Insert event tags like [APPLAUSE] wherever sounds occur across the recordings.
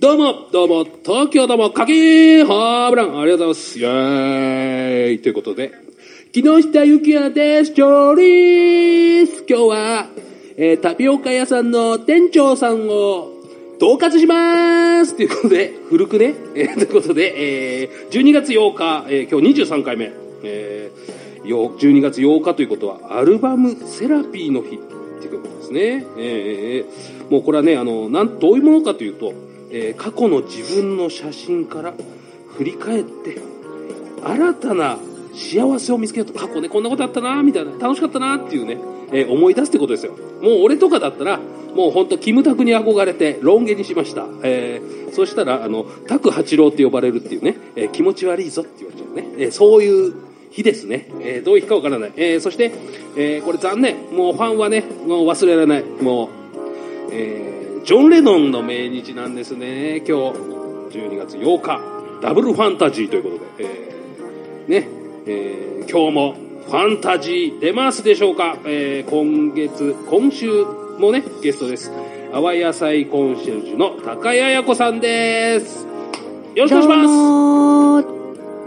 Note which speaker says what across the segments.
Speaker 1: どうも、どうも、東京どうも、かけーホームランありがとうございます。イェーイということで、木下ゆきやです。チョリー今日は、えータピオカ屋さんの店長さんを、統括しますということで、古くね、えーということで、えー12月8日、えー今日23回目、えーよ12月8日ということは、アルバムセラピーの日っていうことですね。えーもうこれはね、あの、なん、どういうものかというと、えー過去の自分の写真から振り返って、新たな幸せを見つけようと、過去ね、こんなことあったな、みたいな、楽しかったな、っていうね、えー思い出すってことですよ。もう俺とかだったら、もうほんと、キムタクに憧れて、ロン毛にしました。えーそしたら、あの、タク八郎って呼ばれるっていうね、えー気持ち悪いぞって言われちゃうね。えーそういう日ですね。えーどういう日かわからない。えーそして、えーこれ残念。もうファンはね、もう忘れられない。もう、えージョン・レノンの命日なんですね。今日、12月8日、ダブルファンタジーということで、えーね、えー今日もファンタジー出ますでしょうか、えー今月、今週もね、ゲストです。淡野菜コンシェルジュの高谷彩子さんです。よろしくお願いしま
Speaker 2: どうも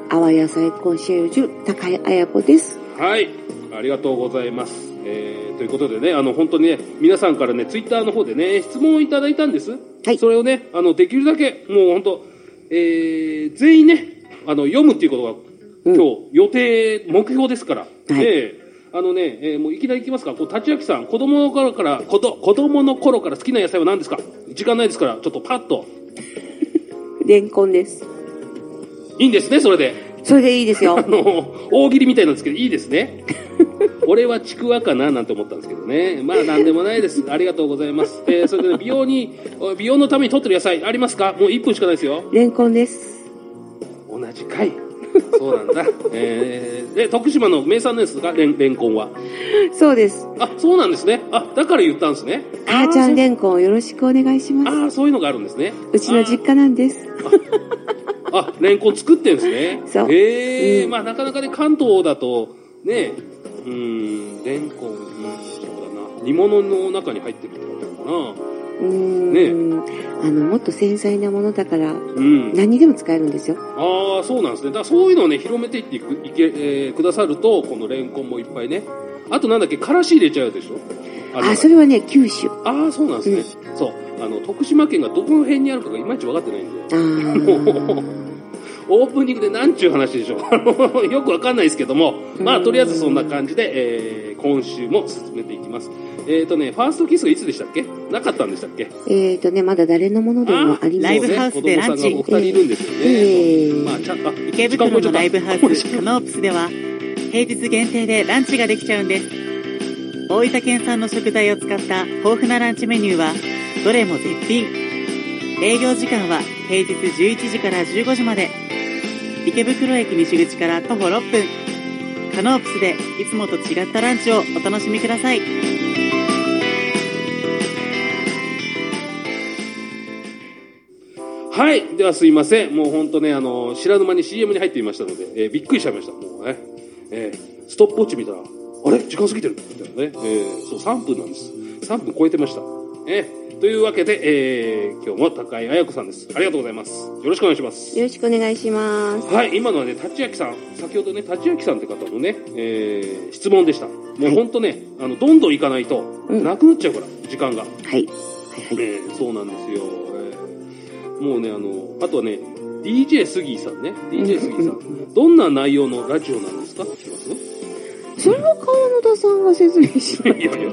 Speaker 2: 淡野菜コンシェルジュ、高井彩子です。
Speaker 1: す。はい、ありがとうございます。えーということでね、あの、本当にね、皆さんからね、ツイッターの方でね、質問をいただいたんです。
Speaker 2: はい
Speaker 1: それをね、あの、できるだけ、もう本当、えー全員ね、あの、読むっていうことが、
Speaker 2: うん
Speaker 1: 今日、予定、目標ですから。
Speaker 2: はい
Speaker 1: えーあのね、えーもういきなりいきますか。こう、立明さん、子供の頃から、子ど子供の頃から好きな野菜は何ですか？時間ないですから、ちょっとパッと。[LAUGHS]
Speaker 2: レンコンです。
Speaker 1: いいんですね、それで。
Speaker 2: それでいいですよ
Speaker 1: あ。の、大喜利みたいなんですけど、いいですね。[LAUGHS] 俺はちくわかななんて思ったんですけどね。まあ、なんでもないです。ありがとうございます。えーそれで、ね、美容に、美容のために取ってる野菜ありますか？もう1分しかないですよ。
Speaker 2: レンコンです。
Speaker 1: 同じかい。そうなんだ。えー、で、徳島の名産ですか？レンレンコンは。
Speaker 2: そうです。
Speaker 1: あ、そうなんですね。あ、だから言ったんですね。
Speaker 2: 母ちゃん
Speaker 1: で
Speaker 2: レンコンをよろしくお願いします。
Speaker 1: あー、そういうのがあるんですね。
Speaker 2: うちの実家なんです。
Speaker 1: あ、[LAUGHS] レンコン作ってんですね。
Speaker 2: そう
Speaker 1: へえ、
Speaker 2: うん
Speaker 1: まあなかなかね、関東だと、ね、うーん、レンコン、うん、そうだな。煮物の中に入ってるってことか
Speaker 2: うーん。あの、もっと繊細なものだから、
Speaker 1: な。うん。
Speaker 2: 何にでも使えるんですよ。
Speaker 1: ああ、そうなんですね。だからそういうのをね、広めていっていくいけ、えーくださると、このレンコンもいっぱいね。あとなんだっけ、からし入れちゃうでしょ？あ
Speaker 2: あ、それはね、九州。
Speaker 1: ああ、そうなんですね。そう。あの、徳島県がどこの辺にあるかがいまいち分かってないんで。
Speaker 2: あー [LAUGHS]
Speaker 1: オープニングでなんちゅう話でしょう。[LAUGHS] よくわかんないですけども、まあ、とりあえずそんな感じで、えー今週も進めていきます。えっ、とね、ファーストキスがいつでしたっけ？なかったんでしたっけ？
Speaker 2: えーとね、まだ誰のものでもありま
Speaker 3: ライブ
Speaker 2: せん。
Speaker 3: ハウスでランチ。
Speaker 1: 子供さんがお二人いるんですよね。
Speaker 2: えー。
Speaker 1: まあ、ちゃんあ
Speaker 3: 池袋のライブハウスカノープスでは平日限定でランチができちゃうんです。大分県産の食材を使った豊富なランチメニューはどれも絶品。営業時間は平日11時から15時まで池袋駅西口から徒歩6分カノープスでいつもと違ったランチをお楽しみください
Speaker 1: はい。ではすいません。もう本当ね、あの、知らぬ間に CM に入っていましたので、えーびっくりしちゃいました。もうね。えーストップウォッチ見たら、あれ？時間過ぎてるみたいなね。えーそう、3分なんです。3分超えてました。えーというわけで、えー今日も高井彩子さんです。ありがとうございます。よろしくお願いします。
Speaker 2: よろしくお願いします。
Speaker 1: はい、今のはね、立明さん、先ほどね、立明さんって方のね、えー質問でした。もう本当ね、あの、どんどん行かないと、
Speaker 2: うん
Speaker 1: なくなっちゃうから、時間が。
Speaker 2: はい。はいはい。
Speaker 1: えーそうなんですよ。えーもうね、あの、あとはね、DJ 杉井さんね、DJ 杉井さん、どんな内容のラジオなんですか？って聞きます？
Speaker 2: それは川野田さんが説明しない
Speaker 1: いやいや、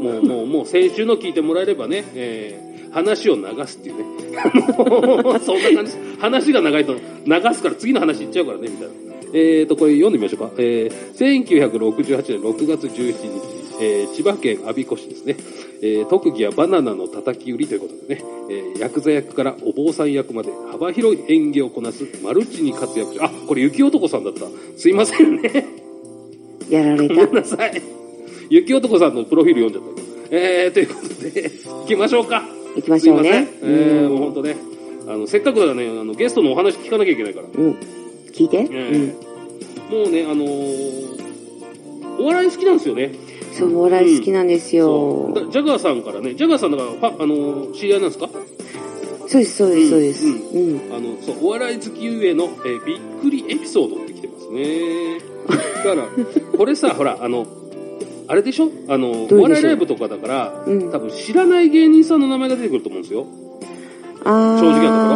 Speaker 1: もう、もう、もう、先週の聞いてもらえればね、えー話を流すっていうね。そんな感じ。話が長いと流すから次の話いっちゃうからね、みたいな。えーと、これ読んでみましょうか。えー、1968年6月17日、えー千葉県我孫子市ですね。えー特技はバナナの叩き売りということでね、えーヤクザ役からお坊さん役まで幅広い演技をこなすマルチに活躍し、あ、これ雪男さんだった。すいませんね。
Speaker 2: やられ
Speaker 1: ごめん
Speaker 2: た。
Speaker 1: なさい。雪男さんのプロフィール読んじゃった。えー、ということで、行きましょうか。
Speaker 2: 行きましょうね。
Speaker 1: えー、もう本当ね、あの、せっかくだからね、あの、ゲストのお話聞かなきゃいけないから。
Speaker 2: うん。聞いて。
Speaker 1: え
Speaker 2: うん。
Speaker 1: もうね、あのーお笑い好きなんですよね。
Speaker 2: そう、お笑い好きなんですよ。
Speaker 1: そうだジャガーさんからね、ジャガーさんだから、パあのー知り合いなんですか？
Speaker 2: そうです、そうです、そうです。
Speaker 1: う
Speaker 2: うんん。
Speaker 1: あの、そう、お笑い好きゆえの、えーびっくりエピソードって来てますね。だから、これさ、ほら、あの、あれでしょ？あの、お笑いライブとかだから、
Speaker 2: うん。
Speaker 1: 多分知らない芸人さんの名前が出てくると思うんですよ。正直なところ。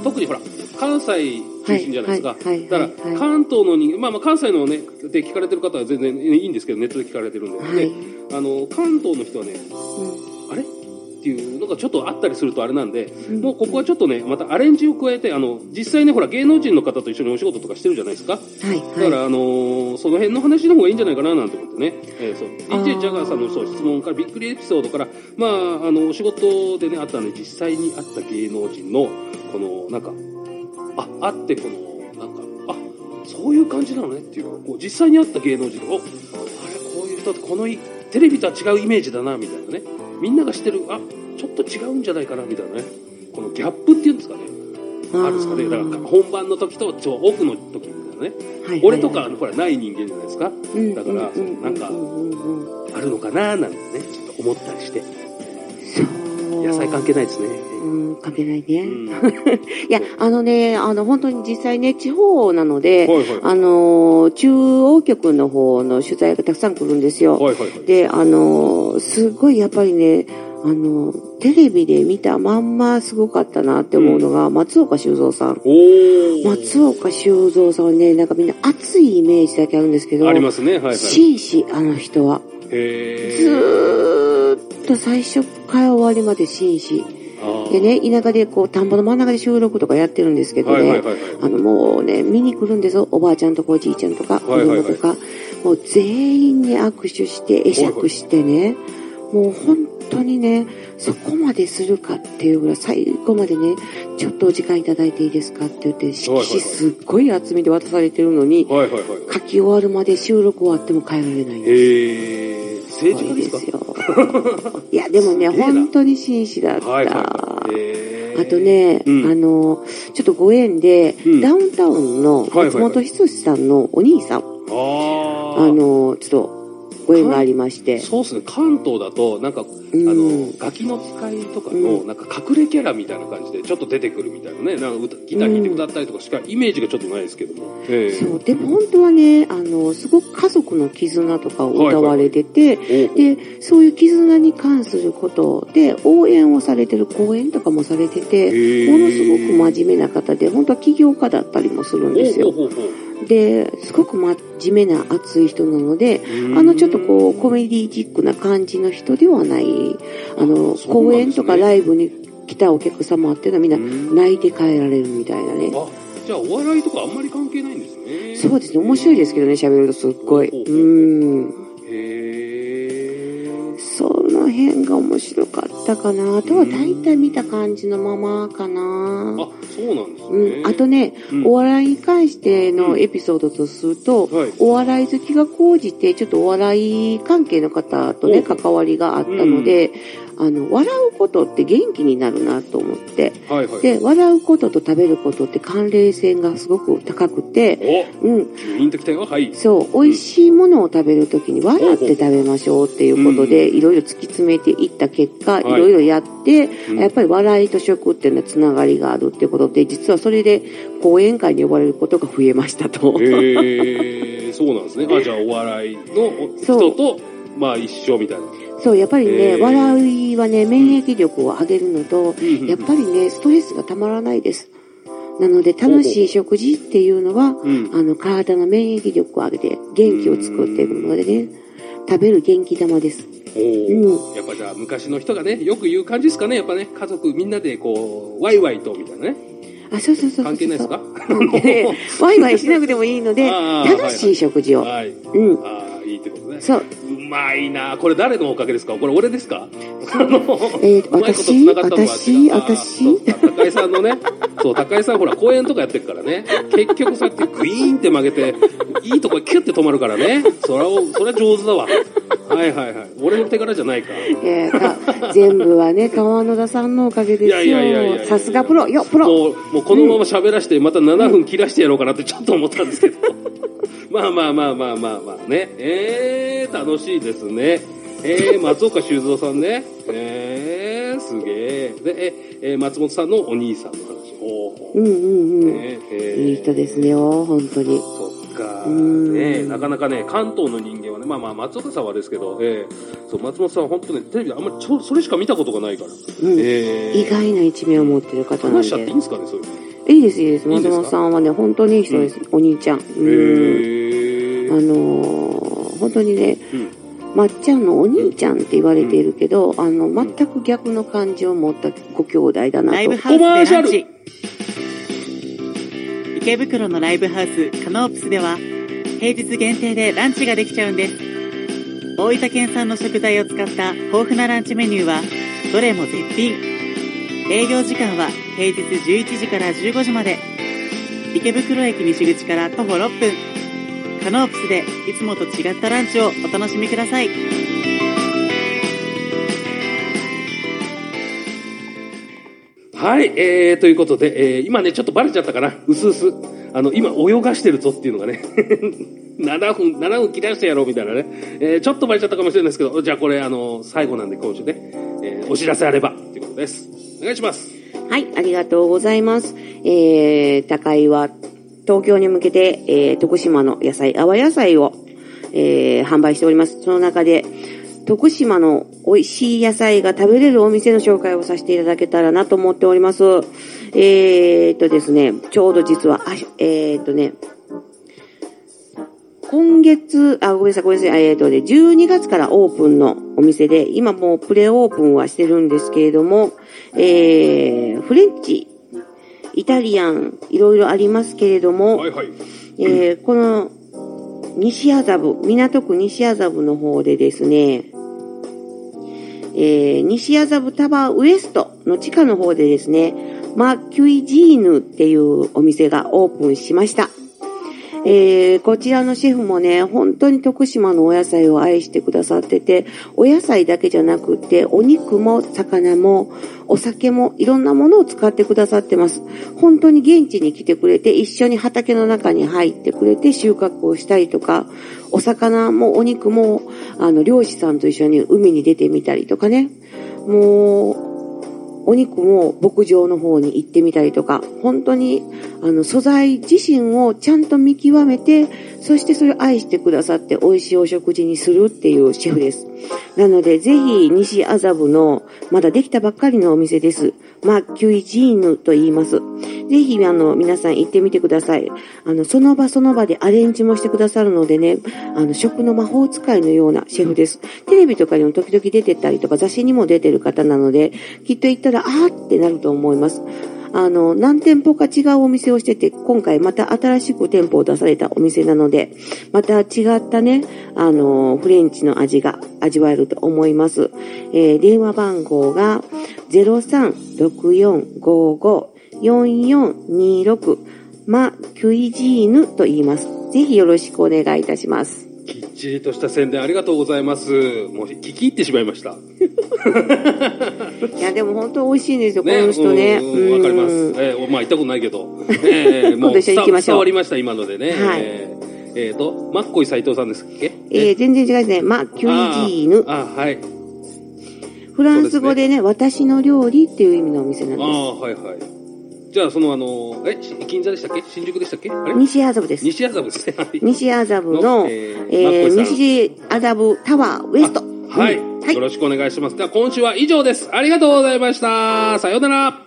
Speaker 1: あ特にほら、関西中心じゃないですか。だから、
Speaker 2: はい
Speaker 1: 関東の人間、まあまあ関西のね、で聞かれてる方は全然いいんですけど、ネットで聞かれてるんで。
Speaker 2: はい。
Speaker 1: で、あの、関東の人はね、
Speaker 2: う
Speaker 1: あれ？っていうのがちょっとあったりするとあれなんで、
Speaker 2: うん
Speaker 1: もうここはちょっとね、またアレンジを加えて、あの、実際ね、ほら、芸能人の方と一緒にお仕事とかしてるじゃないですか。
Speaker 2: んはい、
Speaker 1: だから、
Speaker 2: はい。
Speaker 1: あのーその辺の話の方がいいんじゃないかななんて思ってね。えーそう。DJ ジャガーさんのそう質問から、びっくりエピソードから、まあ、あの、お仕事でね、あったんで、実際にあった芸能人の、この、なんか、あ、あって、この、なんか、あ、そういう感じなのねっていうか、こう、実際にあった芸能人お、あれ、こういう人って、このい、テレビとは違うイメージだな、みたいなね。みんなが知ってる、あ、ちょっと違うんじゃないかな、みたいなね。このギャップっていうんですかね。あるんですかね。だから、本番の時と、ちょ、オフの時みたいなね。
Speaker 2: はい
Speaker 1: 俺とか、ほら、ない人間じゃないですか。
Speaker 2: うん
Speaker 1: だから、なんかあるのかななんてね、ちょっと思ったりして。野菜関係ないですね。
Speaker 2: うん、関係ないね。
Speaker 1: うん。[LAUGHS]
Speaker 2: いや、あのね、あの、本当に実際ね、地方なので、
Speaker 1: はいはい。
Speaker 2: あの、中央局の方の取材がたくさん来るんですよ。
Speaker 1: はいはいはい。
Speaker 2: で、あの、すごいやっぱりね、あの、テレビで見たまんますごかったなって思うのが、松岡修造さん。松岡修造さんはね、なんかみんな熱いイメージだけあるんですけど、
Speaker 1: ありますね。はいはい。
Speaker 2: 紳士、あの人は。ず
Speaker 1: へー。
Speaker 2: ーっと最初から終わりまで紳士。でね、田舎でこう、田んぼの真ん中で収録とかやってるんですけどね。あの、もうね、見に来るんですよ。おばあちゃんとかおじいちゃんとか、子供とか。もう全員に握手して、会釈してね、もう本当にね、そこまでするかっていうぐらい、最後までね、ちょっとお時間いただいていいですかって言って、色紙すっごい厚みで渡されてるのに。書き終わるまで収録終わっても帰られないんです。
Speaker 1: へー。政治家ですか？
Speaker 2: すごいですよ。いや、でもね、本当に紳士だった。
Speaker 1: はいはい。
Speaker 2: あとね、
Speaker 1: うん
Speaker 2: あの、ちょっとご縁で、
Speaker 1: うん
Speaker 2: ダウンタウンの
Speaker 1: はいはいはい
Speaker 2: 松本人志さんのお兄さん、
Speaker 1: あー。
Speaker 2: あの、ちょっとご縁がありまして、
Speaker 1: そうっすね。関東だと、なんか、あ
Speaker 2: うん。
Speaker 1: の、ガキの使いとかの、
Speaker 2: うん。
Speaker 1: なんか隠れキャラみたいな感じで、ちょっと出てくるみたいなね。なんか歌ギター弾いて歌ったりとかしか、イメージがちょっとないですけども。ええ。
Speaker 2: そう、でも本当はね、あの、すごく家族の絆とかを歌われてて、
Speaker 1: お
Speaker 2: で、そういう絆に関することで応援をされてる講演とかもされてて、ものすごく真面目な方で、本当は起業家だったりもするんですよ。
Speaker 1: ほうほうほう。ほ
Speaker 2: で、すごく真面目な熱い人なので、
Speaker 1: う
Speaker 2: あの、ちょっとこう、コメディチックな感じの人ではない、あの、
Speaker 1: そうなんですね
Speaker 2: 公演とかライブに来たお客様っていうのはみんな
Speaker 1: うん
Speaker 2: 泣いて帰られるみたいなね。
Speaker 1: あ、じゃあお笑いとかあんまり関係ないんですね。
Speaker 2: そうですね、面白いですけどね、喋るとすっごい。
Speaker 1: ほう
Speaker 2: ん。
Speaker 1: へー。
Speaker 2: その辺が面白かったかな。あとは大体見た感じのままかな。
Speaker 1: あ、そうなんですね。
Speaker 2: うん、あとね、
Speaker 1: うん。
Speaker 2: お笑いに関してのエピソードとすると、
Speaker 1: はい。
Speaker 2: お笑い好きが高じて、ちょっとお笑い関係の方とね、
Speaker 1: お。
Speaker 2: 関わりがあったので、あの、笑うことって元気になるなと思って、
Speaker 1: はいはい。
Speaker 2: で、笑うことと食べることって関連性がすごく高くて、
Speaker 1: お、
Speaker 2: うん、
Speaker 1: ピンときたよ。はい。
Speaker 2: そう、美味しいものを食べるときに笑って食べましょうっていうことで、いろいろ突き詰めていった結果、い
Speaker 1: はい
Speaker 2: ろいろやって、
Speaker 1: うん
Speaker 2: やっぱり笑いと食っていうのはつながりがあるっていうことで、実はそれで講演会に呼ばれることが増えましたと。
Speaker 1: へえ、そうなんですね。あ、じゃあお笑いの人と、まあ一緒みたいな。
Speaker 2: そう、やっぱり
Speaker 1: へ
Speaker 2: ね、
Speaker 1: ー
Speaker 2: 笑いはね、免疫力を上げるのと、
Speaker 1: うん
Speaker 2: やっぱりね、ストレスがたまらないです。なので、楽しい食事っていうのは、
Speaker 1: うん。
Speaker 2: あの、体の免疫力を上げて、元気を作っているのでね、食べる元気玉です。うん
Speaker 1: やっぱじゃあ昔の人がね、よく言う感じですかね。やっぱね、家族みんなでこう、ワイワイとみたいなね。
Speaker 2: あ、そうそうそうそう。
Speaker 1: 関係ないですか？
Speaker 2: 関係 [LAUGHS] ワイワイしなくてもいいので、楽しい食事を。
Speaker 1: はい。
Speaker 2: うん。
Speaker 1: ああ、いいってことね。
Speaker 2: そう。
Speaker 1: うまいなこれ誰のおかげですか？これ俺ですか？あの、
Speaker 2: えー私？私？
Speaker 1: そうか高井さんのね、そう、高井さんほら公演とかやってるからね、結局そうやってグイーンって曲げて、いいとこキュッて止まるからね、それは、それは上手だわ。はいはいはい。俺の手柄じゃないか。
Speaker 2: えーか全部はね、川野田さんのおかげです
Speaker 1: いやいやいやいやい
Speaker 2: よ。
Speaker 1: や
Speaker 2: さすがプロ。よ、プロ。
Speaker 1: もう、もうこのまま喋らして、また7分切らしてやろうかなってちょっと思ったんですけど。まあまあまあまあまあまあね。えー、楽しいですね。えー、松岡修造さんね。ええすげえ。で、え、えー松本さんのお兄さんの話。ほう
Speaker 2: んうんうん。
Speaker 1: ねえー
Speaker 2: いい人ですねよ、本当に。
Speaker 1: そっか。
Speaker 2: うん
Speaker 1: ねなかなかね、関東の人間はね、まあまあ、松岡さんはですけど、えーそう、松本さんは本当ね、テレビであんまりちょ、それしか見たことがないから。
Speaker 2: うん
Speaker 1: えー
Speaker 2: 意外な一面を持ってる方なんで
Speaker 1: 話しちゃっていいん。ですかね、それ。
Speaker 2: いいです、いいです。松
Speaker 1: いいんですか？
Speaker 2: 本さんはね、本当にいい人です。お兄ちゃん。うん。
Speaker 1: へ
Speaker 2: あのー本当にね、
Speaker 1: うん
Speaker 2: まっちゃんのお兄ちゃんって言われているけど、あの、全く逆の感じを持ったご兄弟だなと。
Speaker 3: ライブハウスでランチ。池袋のライブハウスカノープスでは平日限定でランチができちゃうんです。大分県産の食材を使った豊富なランチメニューはどれも絶品。営業時間は平日11時から15時まで。池袋駅西口から徒歩6分。カノープスでいつもと違ったランチをお楽しみください。
Speaker 1: はい、えー、ということで、えー、今ね、ちょっとバレちゃったかな。うすうす。あの、今泳がしてるぞっていうのがね、[LAUGHS] 7分、7分切らしてやろうみたいなね。えー、ちょっとバレちゃったかもしれないですけど、じゃあこれ、あの、最後なんで今週ね、えー、お知らせあれば、ということです。お願いします。
Speaker 2: はい、ありがとうございます。えー、高井は東京に向けて、えー、徳島の野菜、阿波野菜を、えー、販売しております。その中で、徳島の美味しい野菜が食べれるお店の紹介をさせていただけたらなと思っております。えーっとですね、ちょうど実は、あえーっとね、今月、あ、ごめんなさい、ごめんなさい、えーっとね、12月からオープンのお店で、今もうプレオープンはしてるんですけれども、えー、フレンチ、イタリアン、いろいろありますけれども、
Speaker 1: はいはい。
Speaker 2: えーこの西麻布、港区西麻布の方でですね、えー西麻布タワーウエストの地下の方でですね、マ・キュイジーヌっていうお店がオープンしました。えーこちらのシェフもね、本当に徳島のお野菜を愛してくださってて、お野菜だけじゃなくて、お肉も魚も、お酒もいろんなものを使ってくださってます。本当に現地に来てくれて、一緒に畑の中に入ってくれて収穫をしたりとか、お魚もお肉も、あの、漁師さんと一緒に海に出てみたりとかね。もう、お肉も牧場の方に行ってみたりとか、本当に、あの、素材自身をちゃんと見極めて、そしてそれを愛してくださって美味しいお食事にするっていうシェフです。なので、ぜひ、西麻布の、まだできたばっかりのお店です。まあ、キュイジーヌと言います。ぜひ、あの、皆さん行ってみてください。あの、その場その場でアレンジもしてくださるのでね、あの、食の魔法使いのようなシェフです。テレビとかにも時々出てたりとか、雑誌にも出てる方なので、きっと行ったら、あーってなると思います。あの、何店舗か違うお店をしてて、今回また新しく店舗を出されたお店なので、また違ったね、あの、フレンチの味が味わえると思います。えー電話番号が0364554426マ・キュイジーヌと言います。ぜひよろしくお願いいたします。
Speaker 1: きっちりとした宣伝ありがとうございます。もう聞き入ってしまいました。[LAUGHS]
Speaker 2: いや、でも本当美味しいんですよ、この人ね。
Speaker 1: わかります。
Speaker 2: うん
Speaker 1: えーまあ行ったことないけど。[LAUGHS] えーも
Speaker 2: 今度一緒に行きましょう
Speaker 1: 伝わりました、今のでね。
Speaker 2: はい
Speaker 1: えーえーと、マッコイ斉藤さんですっけ？
Speaker 2: えー全然違いますね。マ・キュイジーヌ。
Speaker 1: あはい。
Speaker 2: フランス語でね、私の料理っていう意味のお店なんで
Speaker 1: ああ、はいはい。じゃあ、そのあの、え、し銀座でしたっけ？新宿でしたっけ？あれ？
Speaker 2: す。西麻布です。
Speaker 1: 西麻布ですね。はい
Speaker 2: 西麻布の、
Speaker 1: の
Speaker 2: え
Speaker 1: えーマッコイ
Speaker 2: ー西麻布タワーウエスト。
Speaker 1: はい、
Speaker 2: うんはい
Speaker 1: よろしくお願いします。では、今週は以上です。ありがとうございました。さようなら。